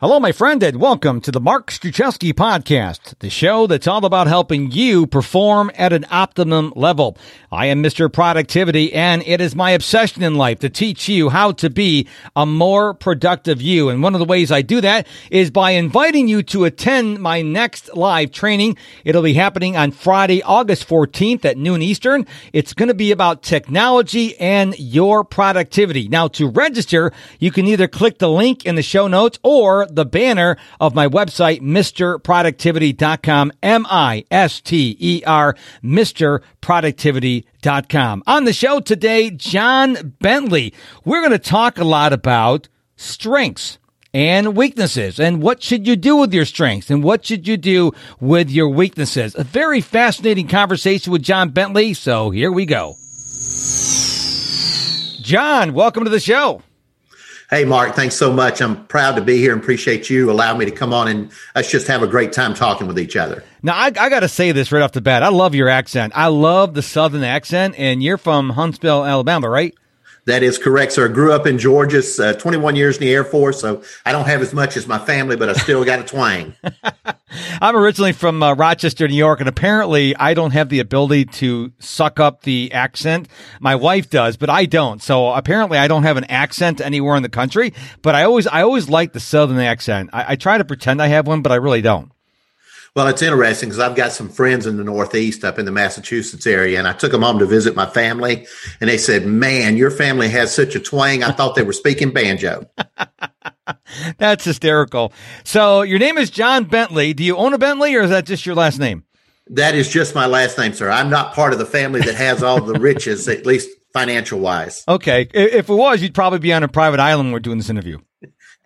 Hello, my friend, and welcome to the Mark Struczewski podcast, the show that's all about helping you perform at an optimum level. I am Mr. Productivity, and it is my obsession in life to teach you how to be a more productive you. And one of the ways I do that is by inviting you to attend my next live training. It'll be happening on Friday, August 14th at noon Eastern. It's going to be about technology and your productivity. Now, to register, you can either click the link in the show notes or the banner of my website, MrProductivity.com, M-I-S-T-E-R, MrProductivity.com. On the show today, John Bentley. We're going to talk a lot about strengths and weaknesses and what should you do with your strengths and what should you do with your weaknesses. A very fascinating conversation with John Bentley. So here we go. John, welcome to the show. Hey, Mark, thanks so much. I'm proud to be here and appreciate you allowing me to come on and let's just have a great time talking with each other. Now, I, I got to say this right off the bat. I love your accent. I love the Southern accent, and you're from Huntsville, Alabama, right? That is correct, sir. I grew up in Georgia, uh, 21 years in the Air Force, so I don't have as much as my family, but I still got a twang. I'm originally from uh, Rochester, New York, and apparently I don't have the ability to suck up the accent. My wife does, but I don't. So apparently I don't have an accent anywhere in the country, but I always, I always like the Southern accent. I, I try to pretend I have one, but I really don't. Well, it's interesting because I've got some friends in the Northeast up in the Massachusetts area, and I took them home to visit my family, and they said, "Man, your family has such a twang. I thought they were speaking banjo." That's hysterical. So, your name is John Bentley. Do you own a Bentley, or is that just your last name? That is just my last name, sir. I'm not part of the family that has all the riches, at least financial wise. Okay, if it was, you'd probably be on a private island. When we're doing this interview.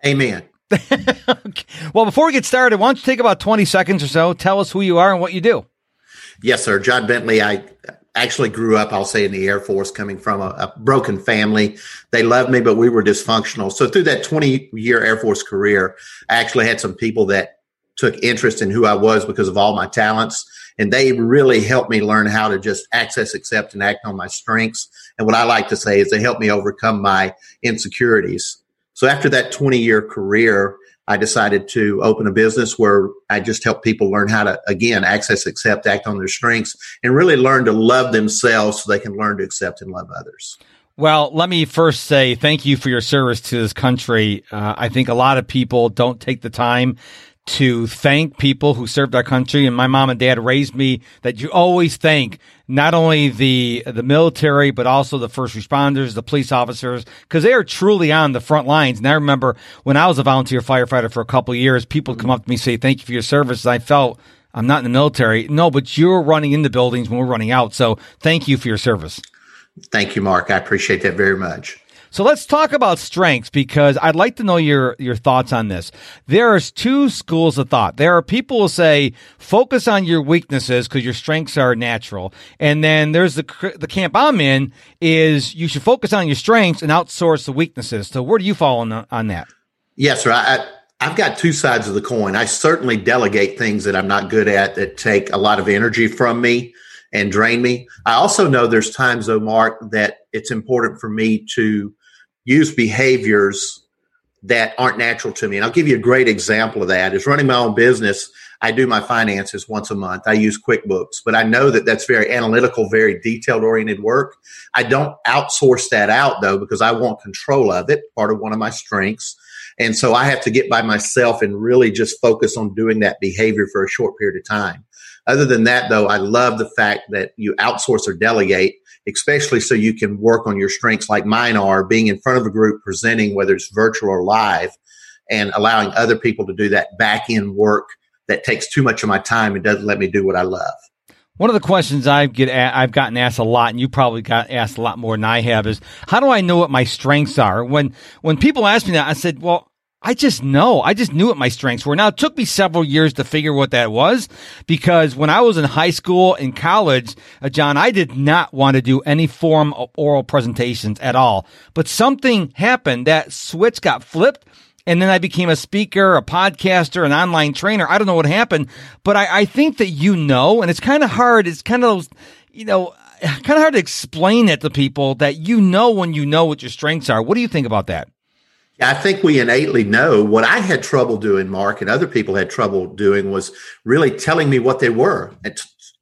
Amen. Well, before we get started, why don't you take about 20 seconds or so, tell us who you are and what you do? Yes, sir. John Bentley. I actually grew up, I'll say, in the Air Force, coming from a, a broken family. They loved me, but we were dysfunctional. So through that 20 year Air Force career, I actually had some people that took interest in who I was because of all my talents. And they really helped me learn how to just access, accept, and act on my strengths. And what I like to say is they helped me overcome my insecurities. So after that 20 year career, I decided to open a business where I just help people learn how to, again, access, accept, act on their strengths, and really learn to love themselves so they can learn to accept and love others. Well, let me first say thank you for your service to this country. Uh, I think a lot of people don't take the time to thank people who served our country. And my mom and dad raised me that you always thank not only the the military but also the first responders, the police officers, because they are truly on the front lines. And I remember when I was a volunteer firefighter for a couple years, people come up to me and say, "Thank you for your service." I felt I'm not in the military. No, but you're running into buildings when we're running out. So thank you for your service. Thank you, Mark. I appreciate that very much. So let's talk about strengths because I'd like to know your, your thoughts on this. There's two schools of thought. There are people who say focus on your weaknesses because your strengths are natural. And then there's the, the camp I'm in is you should focus on your strengths and outsource the weaknesses. So where do you fall on, on that? Yes, sir. I, I've got two sides of the coin. I certainly delegate things that I'm not good at that take a lot of energy from me and drain me. I also know there's times though, Mark, that it's important for me to use behaviors that aren't natural to me. And I'll give you a great example of that is running my own business. I do my finances once a month. I use QuickBooks, but I know that that's very analytical, very detailed oriented work. I don't outsource that out though, because I want control of it, part of one of my strengths. And so I have to get by myself and really just focus on doing that behavior for a short period of time. Other than that, though, I love the fact that you outsource or delegate especially so you can work on your strengths like mine are being in front of a group presenting, whether it's virtual or live, and allowing other people to do that back end work that takes too much of my time and doesn't let me do what I love. One of the questions I get I've gotten asked a lot, and you probably got asked a lot more than I have, is how do I know what my strengths are? When when people ask me that, I said, well, I just know. I just knew what my strengths were. Now it took me several years to figure what that was because when I was in high school and college, uh, John, I did not want to do any form of oral presentations at all. But something happened. That switch got flipped. And then I became a speaker, a podcaster, an online trainer. I don't know what happened, but I, I think that you know, and it's kind of hard. It's kind of, you know, kind of hard to explain it to people that you know when you know what your strengths are. What do you think about that? I think we innately know what I had trouble doing, Mark, and other people had trouble doing was really telling me what they were.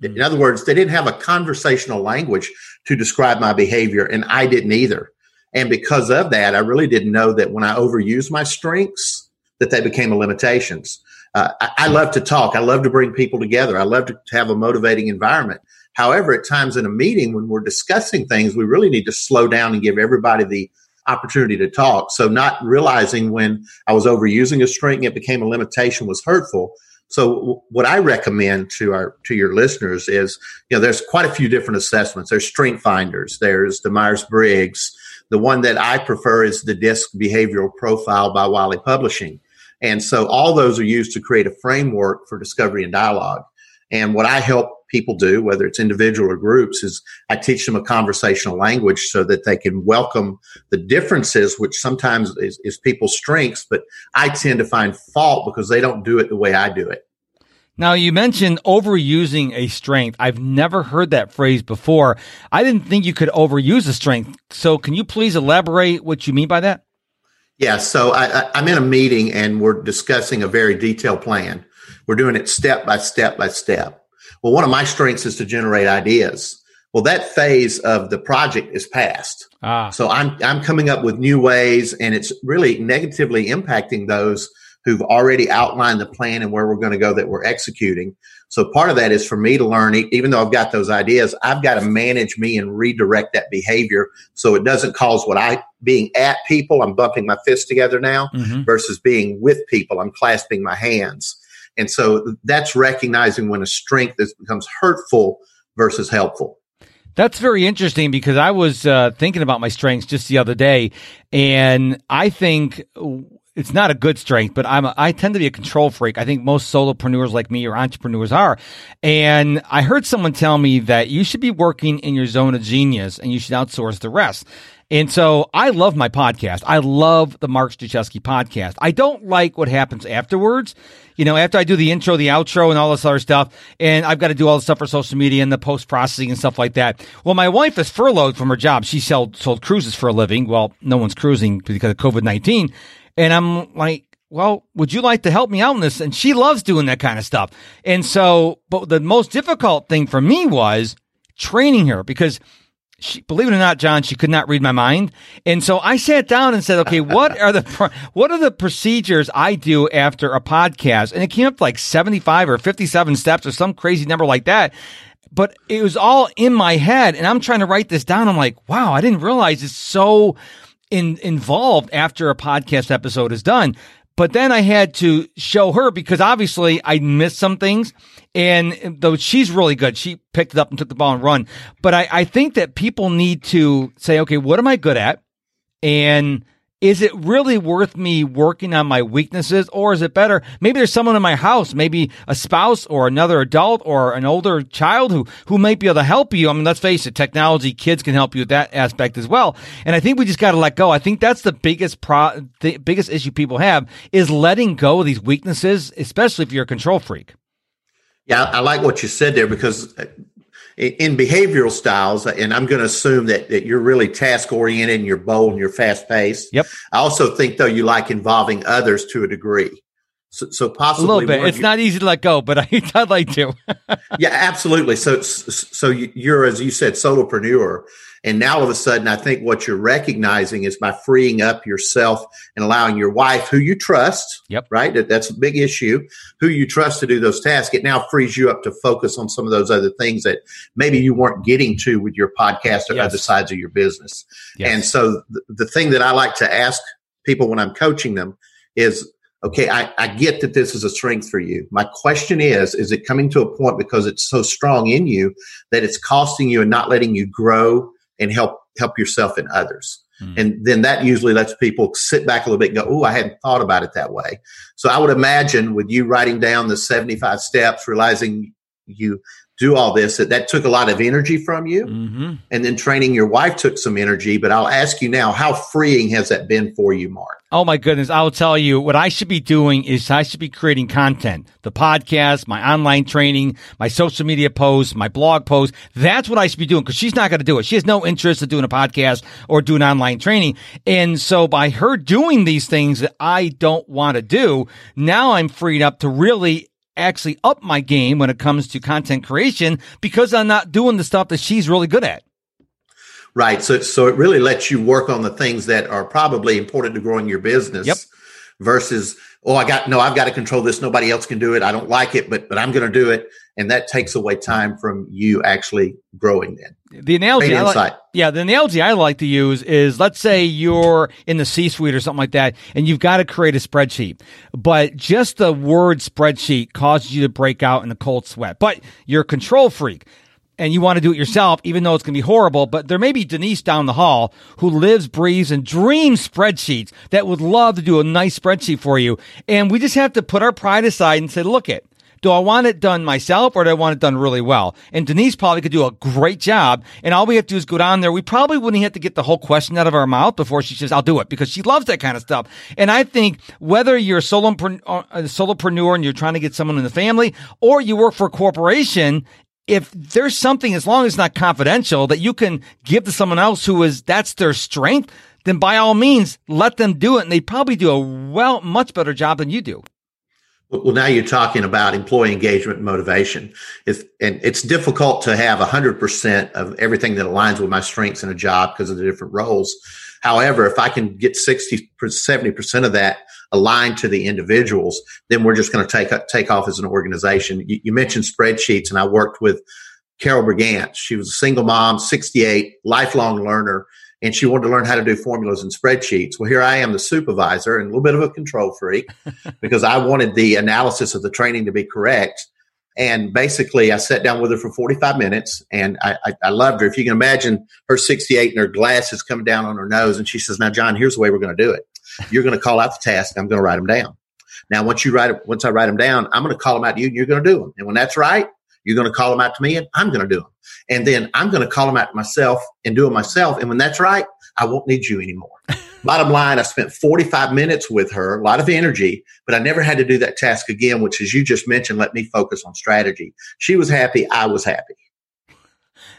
In other words, they didn't have a conversational language to describe my behavior, and I didn't either. And because of that, I really didn't know that when I overused my strengths, that they became limitations. Uh, I, I, love to talk. I love to bring people together. I love to, to have a motivating environment. However, at times in a meeting when we're discussing things, we really need to slow down and give everybody the opportunity to talk. So not realizing when I was overusing a string, it became a limitation was hurtful. So what I recommend to our to your listeners is, you know, there's quite a few different assessments. There's strength finders. There's the Myers Briggs. The one that I prefer is the DISC Behavioral Profile by Wiley Publishing. And so all those are used to create a framework for discovery and dialogue. And what I help people do, whether it's individual or groups, is I teach them a conversational language so that they can welcome the differences, which sometimes is, is people's strengths, but I tend to find fault because they don't do it the way I do it. Now, you mentioned overusing a strength. I've never heard that phrase before. I didn't think you could overuse a strength. So, can you please elaborate what you mean by that? Yeah, so I, am in a meeting and we're discussing a very detailed plan. We're doing it step by step by step. Well, one of my strengths is to generate ideas. Well, that phase of the project is past. Ah. So I'm I'm coming up with new ways, and it's really negatively impacting those who've already outlined the plan and where we're going to go that we're executing. So part of that is for me to learn, even though I've got those ideas, I've got to manage me and redirect that behavior so it doesn't cause what I being at people. I'm bumping my fists together now mm-hmm. versus being with people. I'm clasping my hands. And so that's recognizing when a strength is, becomes hurtful versus helpful. That's very interesting because I was uh, thinking about my strengths just the other day, and I think it's not a good strength, but I'm a, I tend to be a control freak. I think most solopreneurs like me or entrepreneurs are. And I heard someone tell me that you should be working in your zone of genius and you should outsource the rest. And so I love my podcast. I love the Mark Struczewski podcast. I don't like what happens afterwards. You know, after I do the intro, the outro, and all this other stuff, and I've got to do all the stuff for social media and the post processing and stuff like that. Well, my wife is furloughed from her job. She sold, sold cruises for a living. Well, no one's cruising because of COVID 19. And I'm like, well, would you like to help me out in this? And she loves doing that kind of stuff. And so, but the most difficult thing for me was training her because she, believe it or not, John, she could not read my mind. And so I sat down and said, okay, what are the, what are the procedures I do after a podcast? And it came up like 75 or 57 steps or some crazy number like that. But it was all in my head and I'm trying to write this down. I'm like, wow, I didn't realize it's so, in, involved after a podcast episode is done. But then I had to show her because obviously I missed some things. And though she's really good, she picked it up and took the ball and run. But I, I think that people need to say, okay, what am I good at? And is it really worth me working on my weaknesses or is it better maybe there's someone in my house maybe a spouse or another adult or an older child who who might be able to help you. I mean let's face it technology kids can help you with that aspect as well. And i think we just got to let go. I think that's the biggest pro the biggest issue people have is letting go of these weaknesses especially if you're a control freak. Yeah i like what you said there because in behavioral styles, uh, and I'm going to assume that, that you're really task oriented and you're bold and you're fast paced. Yep. I also think though you like involving others to a degree. So, so possibly a little bit. It's not easy to let go, but I, would like to. yeah, absolutely. So, so you're, as you said, solopreneur. And now all of a sudden, I think what you're recognizing is by freeing up yourself and allowing your wife, who you trust, yep. right? That, that's a big issue, who you trust to do those tasks. It now frees you up to focus on some of those other things that maybe you weren't getting to with your podcast or yes. other sides of your business. Yes. And so the, the thing that I like to ask people when I'm coaching them is, okay, I, I, get that this is a strength for you. My question is, is it coming to a point because it's so strong in you that it's costing you and not letting you grow and help help yourself and others. Mm. And then that usually lets people sit back a little bit and go, Oh, I hadn't thought about it that way. So I would imagine with you writing down the 75 steps, realizing you do all this. That, that took a lot of energy from you. Mm-hmm. And then training your wife took some energy. But I'll ask you now, how freeing has that been for you, Mark? Oh my goodness. I will tell you what I should be doing is I should be creating content, the podcast, my online training, my social media posts, my blog posts. That's what I should be doing because she's not going to do it. She has no interest in doing a podcast or doing online training. And so by her doing these things that I don't want to do, now I'm freed up to really actually up my game when it comes to content creation because I'm not doing the stuff that she's really good at. Right. So so it really lets you work on the things that are probably important to growing your business yep. versus oh I got no I've got to control this nobody else can do it I don't like it but but I'm going to do it and that takes away time from you actually growing then. The analogy I like, yeah, the analogy I like to use is let's say you're in the C-suite or something like that and you've got to create a spreadsheet. But just the word spreadsheet causes you to break out in a cold sweat. But you're a control freak and you want to do it yourself, even though it's going to be horrible. But there may be Denise down the hall who lives, breathes, and dreams spreadsheets that would love to do a nice spreadsheet for you. And we just have to put our pride aside and say, look it. Do I want it done myself or do I want it done really well? And Denise probably could do a great job. And all we have to do is go down there. We probably wouldn't have to get the whole question out of our mouth before she says, I'll do it because she loves that kind of stuff. And I think whether you're a solopreneur, uh, a solopreneur and you're trying to get someone in the family or you work for a corporation if there's something, as long as it's not confidential, that you can give to someone else who is, that's their strength, then by all means, let them do it. And they probably do a well, much better job than you do. Well, now you're talking about employee engagement and motivation. It's, and it's difficult to have 100% of everything that aligns with my strengths in a job because of the different roles. However, if I can get 60, 70% of that aligned to the individuals, then we're just going to take, take off as an organization. You, you mentioned spreadsheets, and I worked with Carol Brigant. She was a single mom, 68, lifelong learner, and she wanted to learn how to do formulas and spreadsheets. Well, here I am, the supervisor, and a little bit of a control freak because I wanted the analysis of the training to be correct. And basically, I sat down with her for 45 minutes and I, I, I, loved her. If you can imagine her 68 and her glasses coming down on her nose. And she says, Now, John, here's the way we're going to do it. You're going to call out the task. I'm going to write them down. Now, once you write it, once I write them down, I'm going to call them out to you and you're going to do them. And when that's right, you're going to call them out to me and I'm going to do them. And then I'm going to call them out to myself and do them myself. And when that's right, I won't need you anymore. Bottom line, I spent 45 minutes with her, a lot of energy, but I never had to do that task again, which, as you just mentioned, let me focus on strategy. She was happy. I was happy.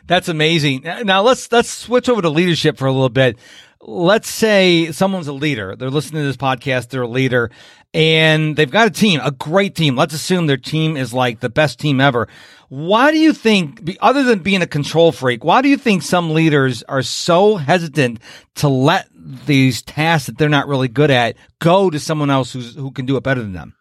That's amazing. Now let's let's switch over to leadership for a little bit. Let's say someone's a leader. They're listening to this podcast. They're a leader and they've got a team, a great team. Let's assume their team is like the best team ever. Why do you think, other than being a control freak, why do you think some leaders are so hesitant to let these tasks that they're not really good at go to someone else who's, who can do it better than them?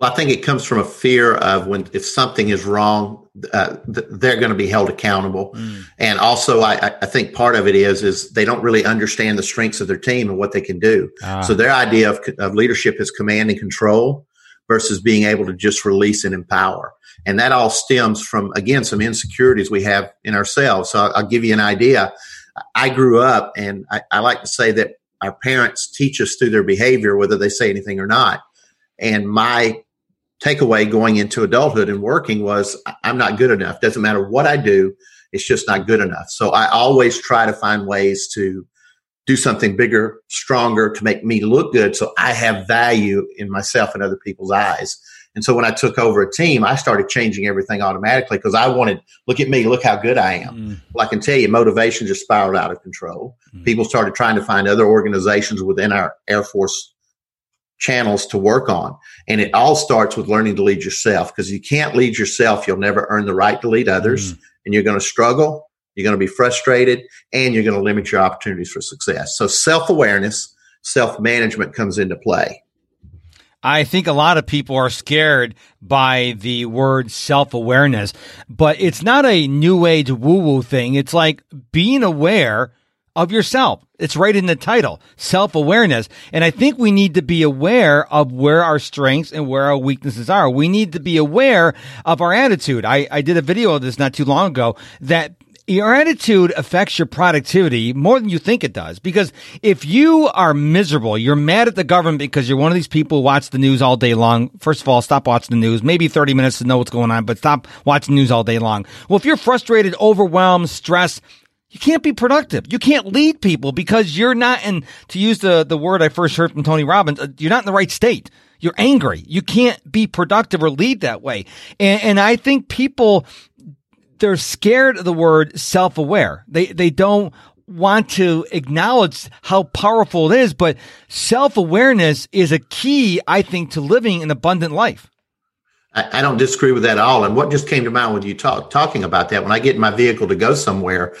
Well, I think it comes from a fear of when if something is wrong, uh, th- they're going to be held accountable. Mm. And also, I, I, think part of it is is they don't really understand the strengths of their team and what they can do. Ah. So their idea of, of leadership is command and control versus being able to just release and empower. And that all stems from again some insecurities we have in ourselves. So I'll, I'll give you an idea. I grew up, and I, I like to say that our parents teach us through their behavior, whether they say anything or not. And my takeaway going into adulthood and working was I'm not good enough. Doesn't matter what I do, it's just not good enough. So I always try to find ways to do something bigger, stronger to make me look good so I have value in myself and other people's eyes. And so when I took over a team, I started changing everything automatically because I wanted, look at me, look how good I am. Mm. Well, I can tell you, motivation just spiraled out of control. Mm. People started trying to find other organizations within our Air Force channels to work on. And it all starts with learning to lead yourself because you can't lead yourself. You'll never earn the right to lead others mm. and you're going to struggle. You're going to be frustrated and you're going to limit your opportunities for success. So self awareness, self management comes into play. I think a lot of people are scared by the word self awareness, but it's not a new age woo woo thing. It's like being aware of yourself. It's right in the title, self awareness. And I think we need to be aware of where our strengths and where our weaknesses are. We need to be aware of our attitude. I, I did a video of this not too long ago that your attitude affects your productivity more than you think it does. Because if you are miserable, you're mad at the government because you're one of these people who watch the news all day long. First of all, stop watching the news. Maybe 30 minutes to know what's going on, but stop watching news all day long. Well, if you're frustrated, overwhelmed, stressed, you can't be productive. You can't lead people because you're not in, to use the, the word I first heard from Tony Robbins, uh, you're not in the right state. You're angry. You can't be productive or lead that way. And, and I think people, they're scared of the word self-aware. They, they don't want to acknowledge how powerful it is, but self-awareness is a key, I think, to living an abundant life. I, I don't disagree with that at all. And what just came to mind when you talk talking about that, when I get in my vehicle to go somewhere,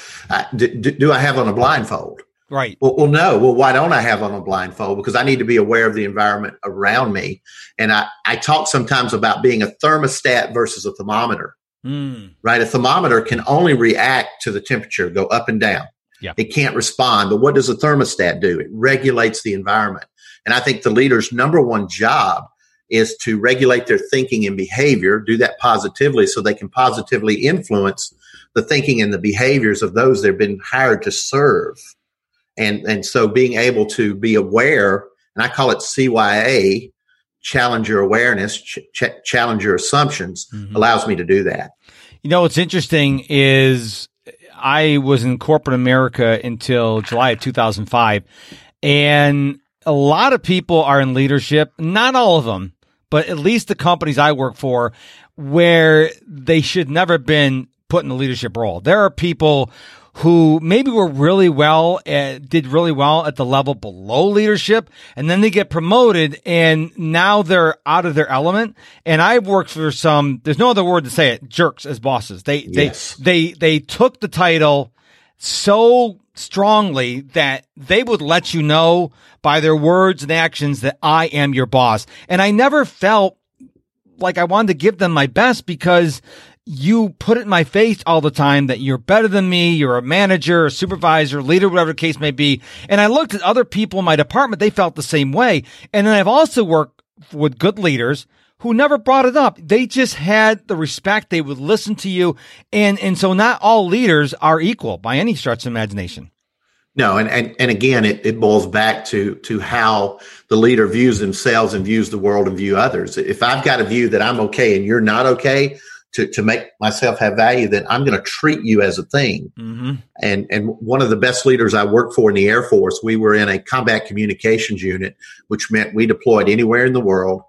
do, do I have on a blindfold? Right. Well, well, no. Well, why don't I have on a blindfold? Because I need to be aware of the environment around me. And I, I talk sometimes about being a thermostat versus a thermometer. Mm. Right. A thermometer can only react to the temperature, go up and down. Yeah. It can't respond. But what does a thermostat do? It regulates the environment. And I think the leader's number one job is to regulate their thinking and behavior, do that positively so they can positively influence the thinking and the behaviors of those they've been hired to serve. And, and so being able to be aware, and I call it CYA, challenge your awareness, ch- ch- challenge your assumptions, mm-hmm. allows me to do that. You know, what's interesting is I was in corporate America until July of 2005. And a lot of people are in leadership, not all of them, but at least the companies I work for where they should never have been put in the leadership role. There are people who maybe were really well, at, did really well at the level below leadership, and then they get promoted, and now they're out of their element. And I've worked for some. There's no other word to say it. Jerks as bosses. They yes. they they they took the title so strongly that they would let you know by their words and actions that I am your boss. And I never felt like I wanted to give them my best because you put it in my face all the time that you're better than me, you're a manager, a supervisor, leader, whatever the case may be. And I looked at other people in my department, they felt the same way. And then I've also worked with good leaders who never brought it up. They just had the respect. They would listen to you. And, and so not all leaders are equal by any stretch of imagination. No, and, and, and again, it, it boils back to, to how the leader views themselves and views the world and view others. If I've got a view that I'm okay and you're not okay, to, to make myself have value, then I'm going to treat you as a thing. Mm-hmm. And and one of the best leaders I worked for in the Air Force, we were in a combat communications unit, which meant we deployed anywhere in the world.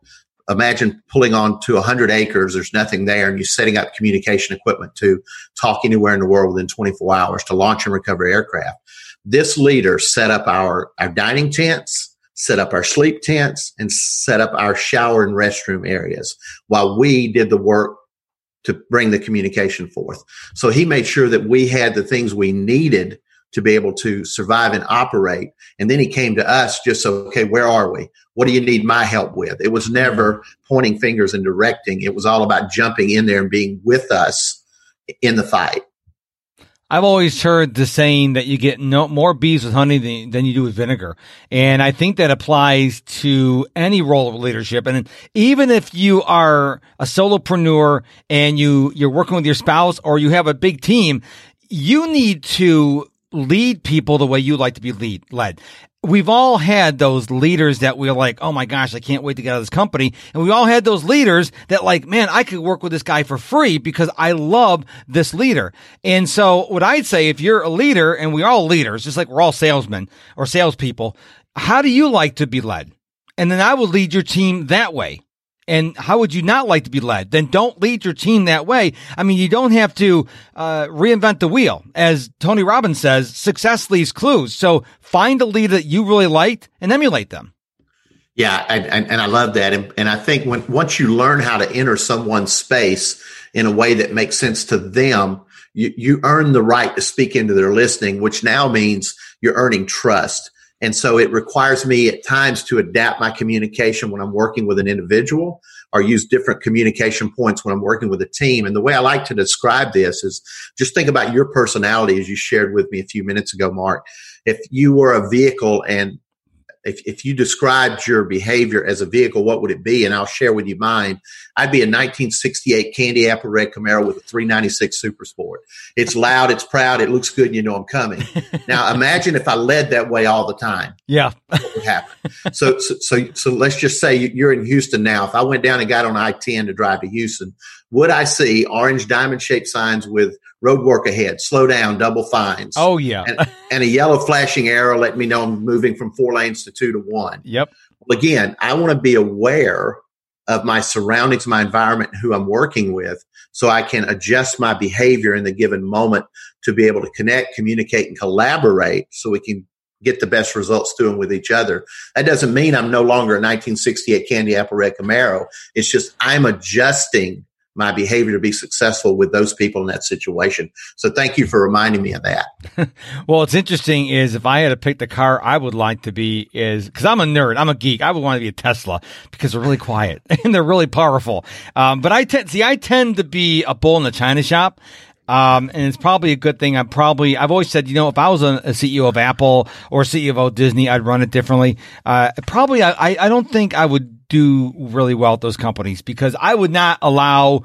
Imagine pulling on to 100 acres, there's nothing there, and you're setting up communication equipment to talk anywhere in the world within 24 hours to launch and recover aircraft. This leader set up our, our dining tents, set up our sleep tents, and set up our shower and restroom areas while we did the work to bring the communication forth. So he made sure that we had the things we needed to be able to survive and operate. And then he came to us just so, okay, where are we? What do you need my help with? It was never pointing fingers and directing. It was all about jumping in there and being with us in the fight. I've always heard the saying that you get no more bees with honey than, than, you do with vinegar. And I think that applies to any role of leadership. And even if you are a solopreneur and you, you're working with your spouse or you have a big team, you need to lead people the way you like to be lead led we've all had those leaders that we're like, oh my gosh, I can't wait to get out of this company. And we all had those leaders that like, man, I could work with this guy for free because I love this leader. And so what I'd say, if you're a leader and we're all leaders, just like we're all salesmen or salespeople, how do you like to be led? And then I would lead your team that way. And how would you not like to be led? Then don't lead your team that way. I mean, you don't have to uh, reinvent the wheel. As Tony Robbins says, success leaves clues. So find a leader that you really liked and emulate them. Yeah, and, and, and I love that. And, and I think when once you learn how to enter someone's space in a way that makes sense to them, you, you earn the right to speak into their listening, which now means you're earning trust. And so it requires me at times to adapt my communication when I'm working with an individual or use different communication points when I'm working with a team. And the way I like to describe this is just think about your personality as you shared with me a few minutes ago, Mark. If you were a vehicle and if, if you described your behavior as a vehicle, what would it be? And I'll share with you mine. I'd be a 1968 candy apple red Camaro with a 396 Super Sport. It's loud, it's proud, it looks good, and you know I'm coming. now imagine if I led that way all the time. Yeah, what would happen? so, so, so, so let's just say you're in Houston now. If I went down and got on I-10 to drive to Houston, would I see orange diamond shaped signs with road work ahead, slow down, double fines? Oh, yeah. and, and, a yellow flashing arrow letting me know I'm moving from four lanes to two to one. Yep. Well, again, I want to be aware of my surroundings, my environment, who I'm working with, so I can adjust my behavior in the given moment to be able to connect, communicate, and collaborate so we can get the best results doing with each other. That doesn't mean I'm no longer a 1968 Candy Apple Red Camaro. It's just I'm adjusting my behavior to be successful with those people in that situation. So thank you for reminding me of that. well, what's interesting is if I had to pick the car I would like to be is because I'm a nerd, I'm a geek. I would want to be a Tesla because they're really quiet and they're really powerful. Um, but I tend see I tend to be a bull in the china shop. Um, and it's probably a good thing. I'm probably, I've always said, you know, if I was a, a CEO of Apple or CEO of Disney, I'd run it differently. Uh, probably, I, I don't think I would do really well at those companies because I would not allow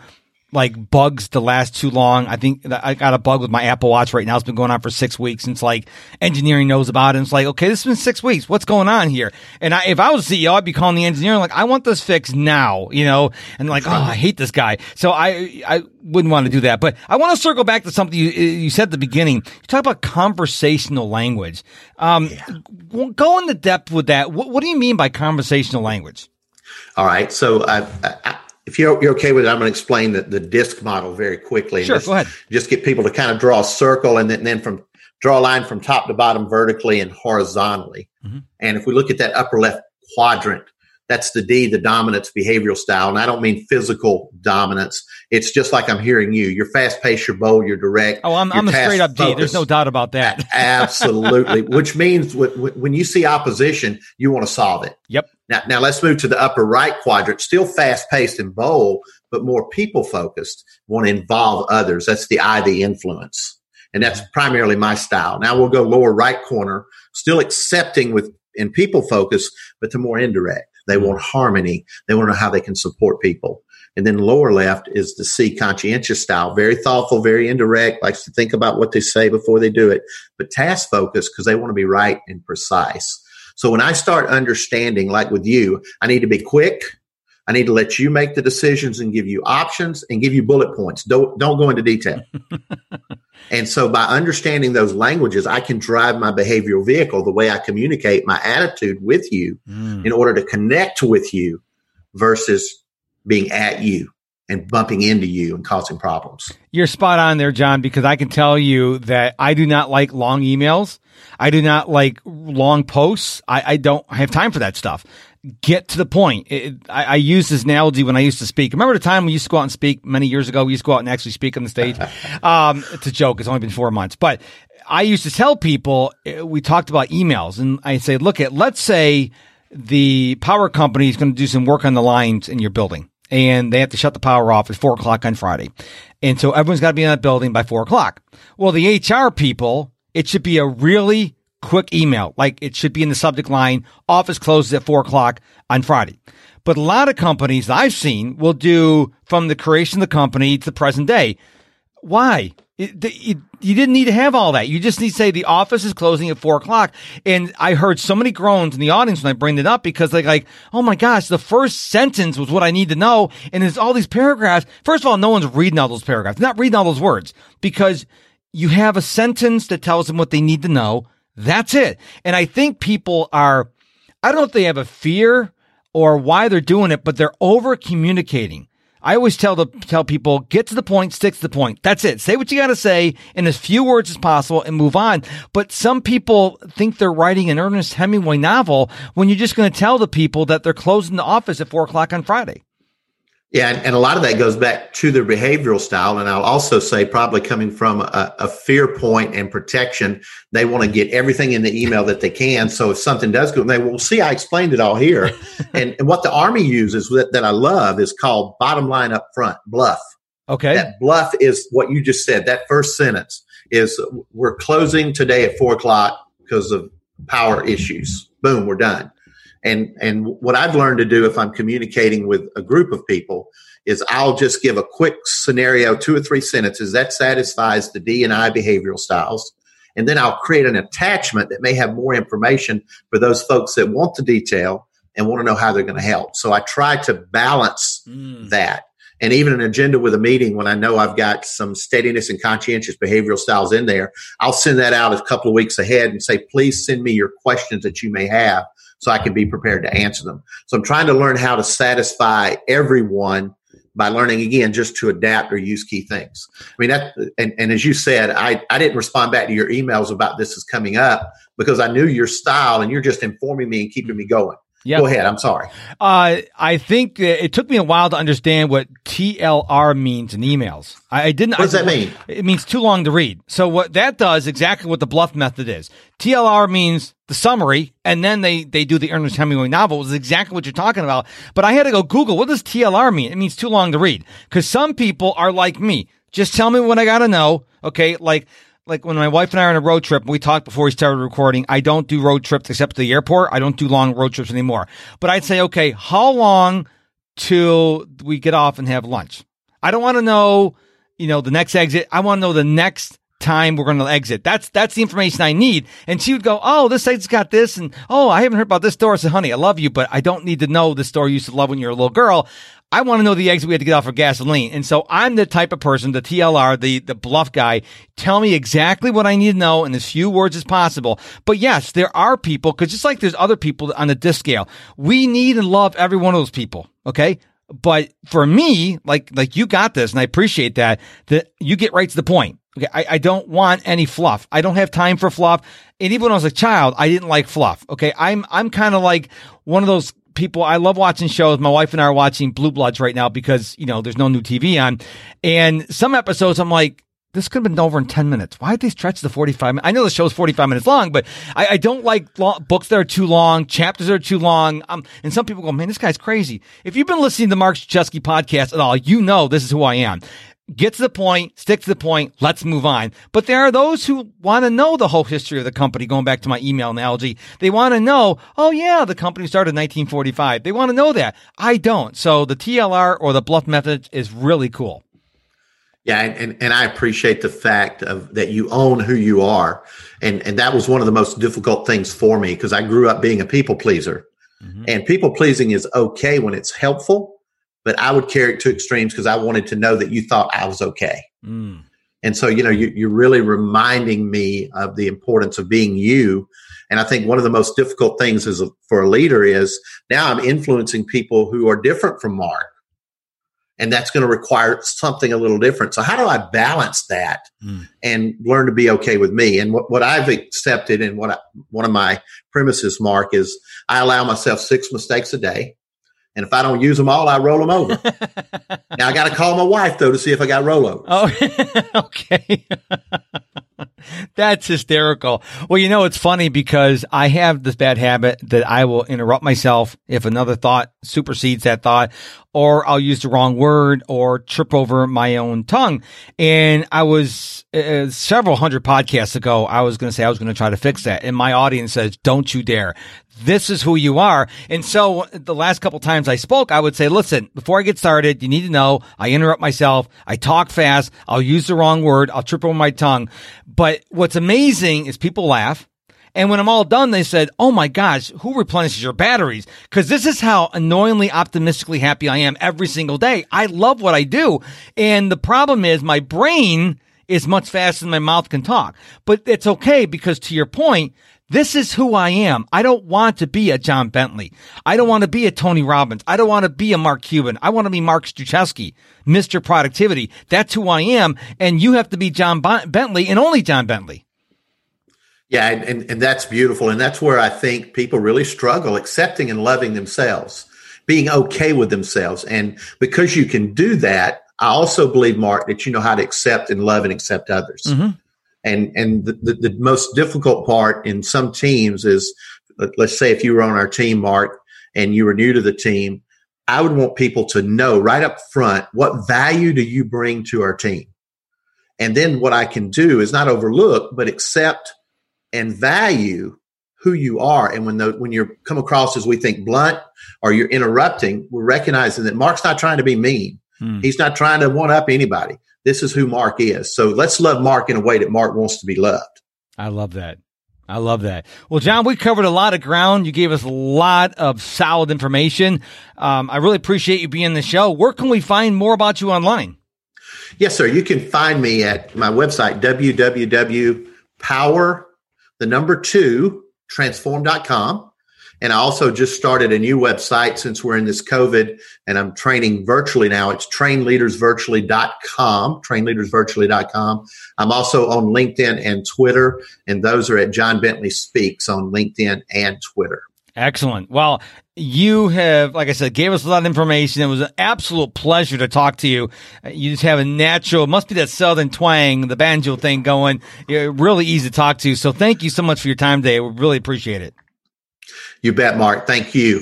like bugs to last too long. I think I got a bug with my Apple Watch right now. It's been going on for six weeks It's like engineering knows about it. And it's like, okay, this has been six weeks. What's going on here? And I, if I was CEO, I'd be calling the engineer like, I want this fixed now, you know, and like, oh, I hate this guy. So I, I wouldn't want to do that. But I want to circle back to something you, you said at the beginning. You talk about conversational language. Um, yeah. go into depth with that. What, what do you mean by conversational language? All right. So I, I, if you're, you're, okay with it, I'm going to explain the, the DISC model very quickly. Sure, just, go ahead. Just get people to kind of draw a circle and then, then from draw a line from top to bottom vertically and horizontally. Mm-hmm. And if we look at that upper left quadrant, that's the D, the dominance behavioral style. And I don't mean physical dominance. It's just like I'm hearing you. You're fast paced, you're bold, you're direct. Oh, I'm, I'm a straight up D. There's no doubt about that. Absolutely. Which means when you see opposition, you want to solve it. Yep. Now, now let's move to the upper right quadrant. Still fast paced and bold, but more people focused. Want to involve others. That's the I, the influence. And that's primarily my style. Now we'll go lower right corner, still accepting with in people focus, but to more indirect. They want harmony. They want to know how they can support people. And then lower left is the C conscientious style, very thoughtful, very indirect, likes to think about what they say before they do it, but task focused because they want to be right and precise. So when I start understanding, like with you, I need to be quick. I need to let you make the decisions and give you options and give you bullet points. Don't don't go into detail. and so by understanding those languages, I can drive my behavioral vehicle, the way I communicate my attitude with you mm. in order to connect with you versus being at you and bumping into you and causing problems. You're spot on there, John, because I can tell you that I do not like long emails. I do not like long posts. I, I don't have time for that stuff. Get to the point. It, I, I use this analogy when I used to speak. Remember the time we used to go out and speak many years ago? We used to go out and actually speak on the stage. um, it's a joke. It's only been four months, but I used to tell people, eh, we talked about emails and I say, look at, let's say the power company is going to do some work on the lines in your building and they have to shut the power off at four o'clock on Friday. And so everyone's got to be in that building by four o'clock. Well, the HR people, it should be a really quick email. Like it should be in the subject line, office closes at four o'clock on Friday. But a lot of companies I've seen will do from the creation of the company to the present day. Why? It, it, you didn't need to have all that. You just need to say the office is closing at four o'clock. And I heard so many groans in the audience when I bring it up because they're like, oh my gosh, the first sentence was what I need to know. And there's all these paragraphs. First of all, no one's reading all those paragraphs, They're not reading all those words because you have a sentence that tells them what they need to know. That's it. And I think people are, I don't know if they have a fear or why they're doing it, but they're over communicating. I always tell the tell people get to the point, stick to the point. That's it. Say what you got to say in as few words as possible and move on. But some people think they're writing an Ernest Hemingway novel when you're just going to tell the people that they're closing the office at four o'clock on Friday. Yeah, and, and, a lot of that goes back to their behavioral style. And I'll also say, probably coming from a, a fear point and protection, they want to get everything in the email that they can. So if something does go, they will see, I explained it all here. and, and, what the Army uses that, that I love is called bottom line up front, bluff. Okay. That bluff is what you just said. That first sentence is we're closing today at four o'clock because of power issues. boom, we're done. And and what I've learned to do if I'm communicating with a group of people is I'll just give a quick scenario, two or three sentences that satisfies the D and I behavioral styles. And then I'll create an attachment that may have more information for those folks that want the detail and want to know how they're going to help. So I try to balance mm. that. And even an agenda with a meeting, when I know I've got some steadiness and conscientious behavioral styles in there, I'll send that out a couple of weeks ahead and say, please send me your questions that you may have so I can be prepared to answer them. So I'm trying to learn how to satisfy everyone by learning again just to adapt or use key things. I mean that and, and as you said, I, I didn't respond back to your emails about this is coming up because I knew your style and you're just informing me and keeping me going. Yep. Go ahead. I'm sorry. Uh, I think it took me a while to understand what TLR means in emails. I, I didn't. What does I, that mean? It means too long to read. So what that does exactly what the bluff method is. TLR means the summary, and then they they do the Ernest Hemingway novel. Is exactly what you're talking about. But I had to go Google what does TLR mean. It means too long to read because some people are like me. Just tell me what I got to know. Okay, like like when my wife and I are on a road trip, we talked before we started recording. I don't do road trips except to the airport. I don't do long road trips anymore. But I'd say, okay, how long till we get off and have lunch? I don't want to know, you know, the next exit. I want to know the next time we're going to exit. That's that's the information I need. And she would go, "Oh, this site's got this," and "Oh, I haven't heard about this store." I said, "Honey, I love you, but I don't need to know the store you used to love when you were a little girl. I want to know the exit we had to get off of gasoline. And so I'm the type of person, the TLR, the, the bluff guy. Tell me exactly what I need to know in as few words as possible. But yes, there are people, cause just like there's other people on the DISC scale, we need and love every one of those people. Okay. But for me, like, like you got this and I appreciate that, that you get right to the point. Okay. I, I don't want any fluff. I don't have time for fluff. And even when I was a child, I didn't like fluff. Okay. I'm, I'm kind of like one of those people, I love watching shows. My wife and I are watching Blue Bloods right now because, you know, there's no new TV on. And some episodes, I'm like, this could have been over in 10 minutes. Why did they stretch the 45 minutes? I know the show's 45 minutes long, but I, I don't like long, books that are too long, chapters that are too long. Um, and some people go, man, this guy's crazy. If you've been listening to Mark Struczewski podcast at all, you know this is who I am get to the point, stick to the point, let's move on. But there are those who want to know the whole history of the company, going back to my email analogy. They want to know, oh yeah, the company started in 1945. They want to know that. I don't. So the TLR or the bluff method is really cool. Yeah, and, and I appreciate the fact of that you own who you are. And and that was one of the most difficult things for me because I grew up being a people pleaser. Mm-hmm. And people pleasing is okay when it's helpful but I would carry it to extremes because I wanted to know that you thought I was okay. Mm. And so, you know, you, are really reminding me of the importance of being you. And I think one of the most difficult things is for a leader is now I'm influencing people who are different from Mark. And that's going to require something a little different. So how do I balance that mm. and learn to be okay with me? And what, what I've accepted and what I, one of my premises, Mark, is I allow myself six mistakes a day. And if I don't use them all, I roll them over. now I got to call my wife though to see if I got rollovers. Oh, okay. That's hysterical. Well, you know, it's funny because I have this bad habit that I will interrupt myself if another thought supersedes that thought, or I'll use the wrong word or trip over my own tongue. And I was uh, several hundred podcasts ago, I was going to say I was going to try to fix that. And my audience says, don't you dare this is who you are. And so the last couple times I spoke, I would say, listen, before I get started, you need to know I interrupt myself. I talk fast. I'll use the wrong word. I'll trip over my tongue. But what's amazing is people laugh. And when I'm all done, they said, Oh my gosh, who replenishes your batteries? Cause this is how annoyingly optimistically happy I am every single day. I love what I do. And the problem is my brain is much faster than my mouth can talk. But it's okay because to your point, this is who I am. I don't want to be a John Bentley. I don't want to be a Tony Robbins. I don't want to be a Mark Cuban. I want to be Mark Struczewski, Mr. Productivity. That's who I am. And you have to be John Bentley and only John Bentley. Yeah, and, and, and that's beautiful. And that's where I think people really struggle accepting and loving themselves, being okay with themselves. And because you can do that, I also believe, Mark, that you know how to accept and love and accept others. Mm-hmm. And and the, the, the most difficult part in some teams is, let's say, if you were on our team, Mark, and you were new to the team, I would want people to know right up front what value do you bring to our team, and then what I can do is not overlook but accept and value who you are. And when the, when you're come across as we think blunt or you're interrupting, we're recognizing that Mark's not trying to be mean. Hmm. He's not trying to one up anybody. This is who Mark is. So let's love Mark in a way that Mark wants to be loved. I love that. I love that. Well, John, we covered a lot of ground. You gave us a lot of solid information. Um, I really appreciate you being on the show. Where can we find more about you online? Yes, sir. You can find me at my website, www.power, the number two, transform.com. And I also just started a new website since we're in this COVID and I'm training virtually now. It's trainleadersvirtually.com, trainleadersvirtually.com. I'm also on LinkedIn and Twitter, and those are at John Bentley Speaks on LinkedIn and Twitter. Excellent. Well, you have, like I said, gave us a lot of information. It was an absolute pleasure to talk to you. You just have a natural, must be that southern twang, the banjo thing going. You're really easy to talk to. So thank you so much for your time today. We really appreciate it. You bet, Mark. Thank you.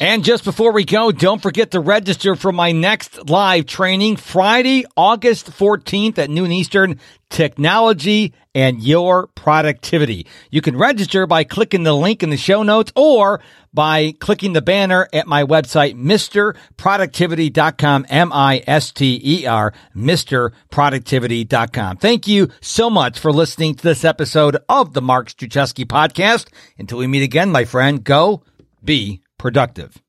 And just before we go, don't forget to register for my next live training Friday, August 14th at noon Eastern, technology and your productivity. You can register by clicking the link in the show notes or by clicking the banner at my website, MrProductivity.com, M-I-S-T-E-R, MrProductivity.com. Thank you so much for listening to this episode of the Mark Struczewski podcast. Until we meet again, my friend, go be productive.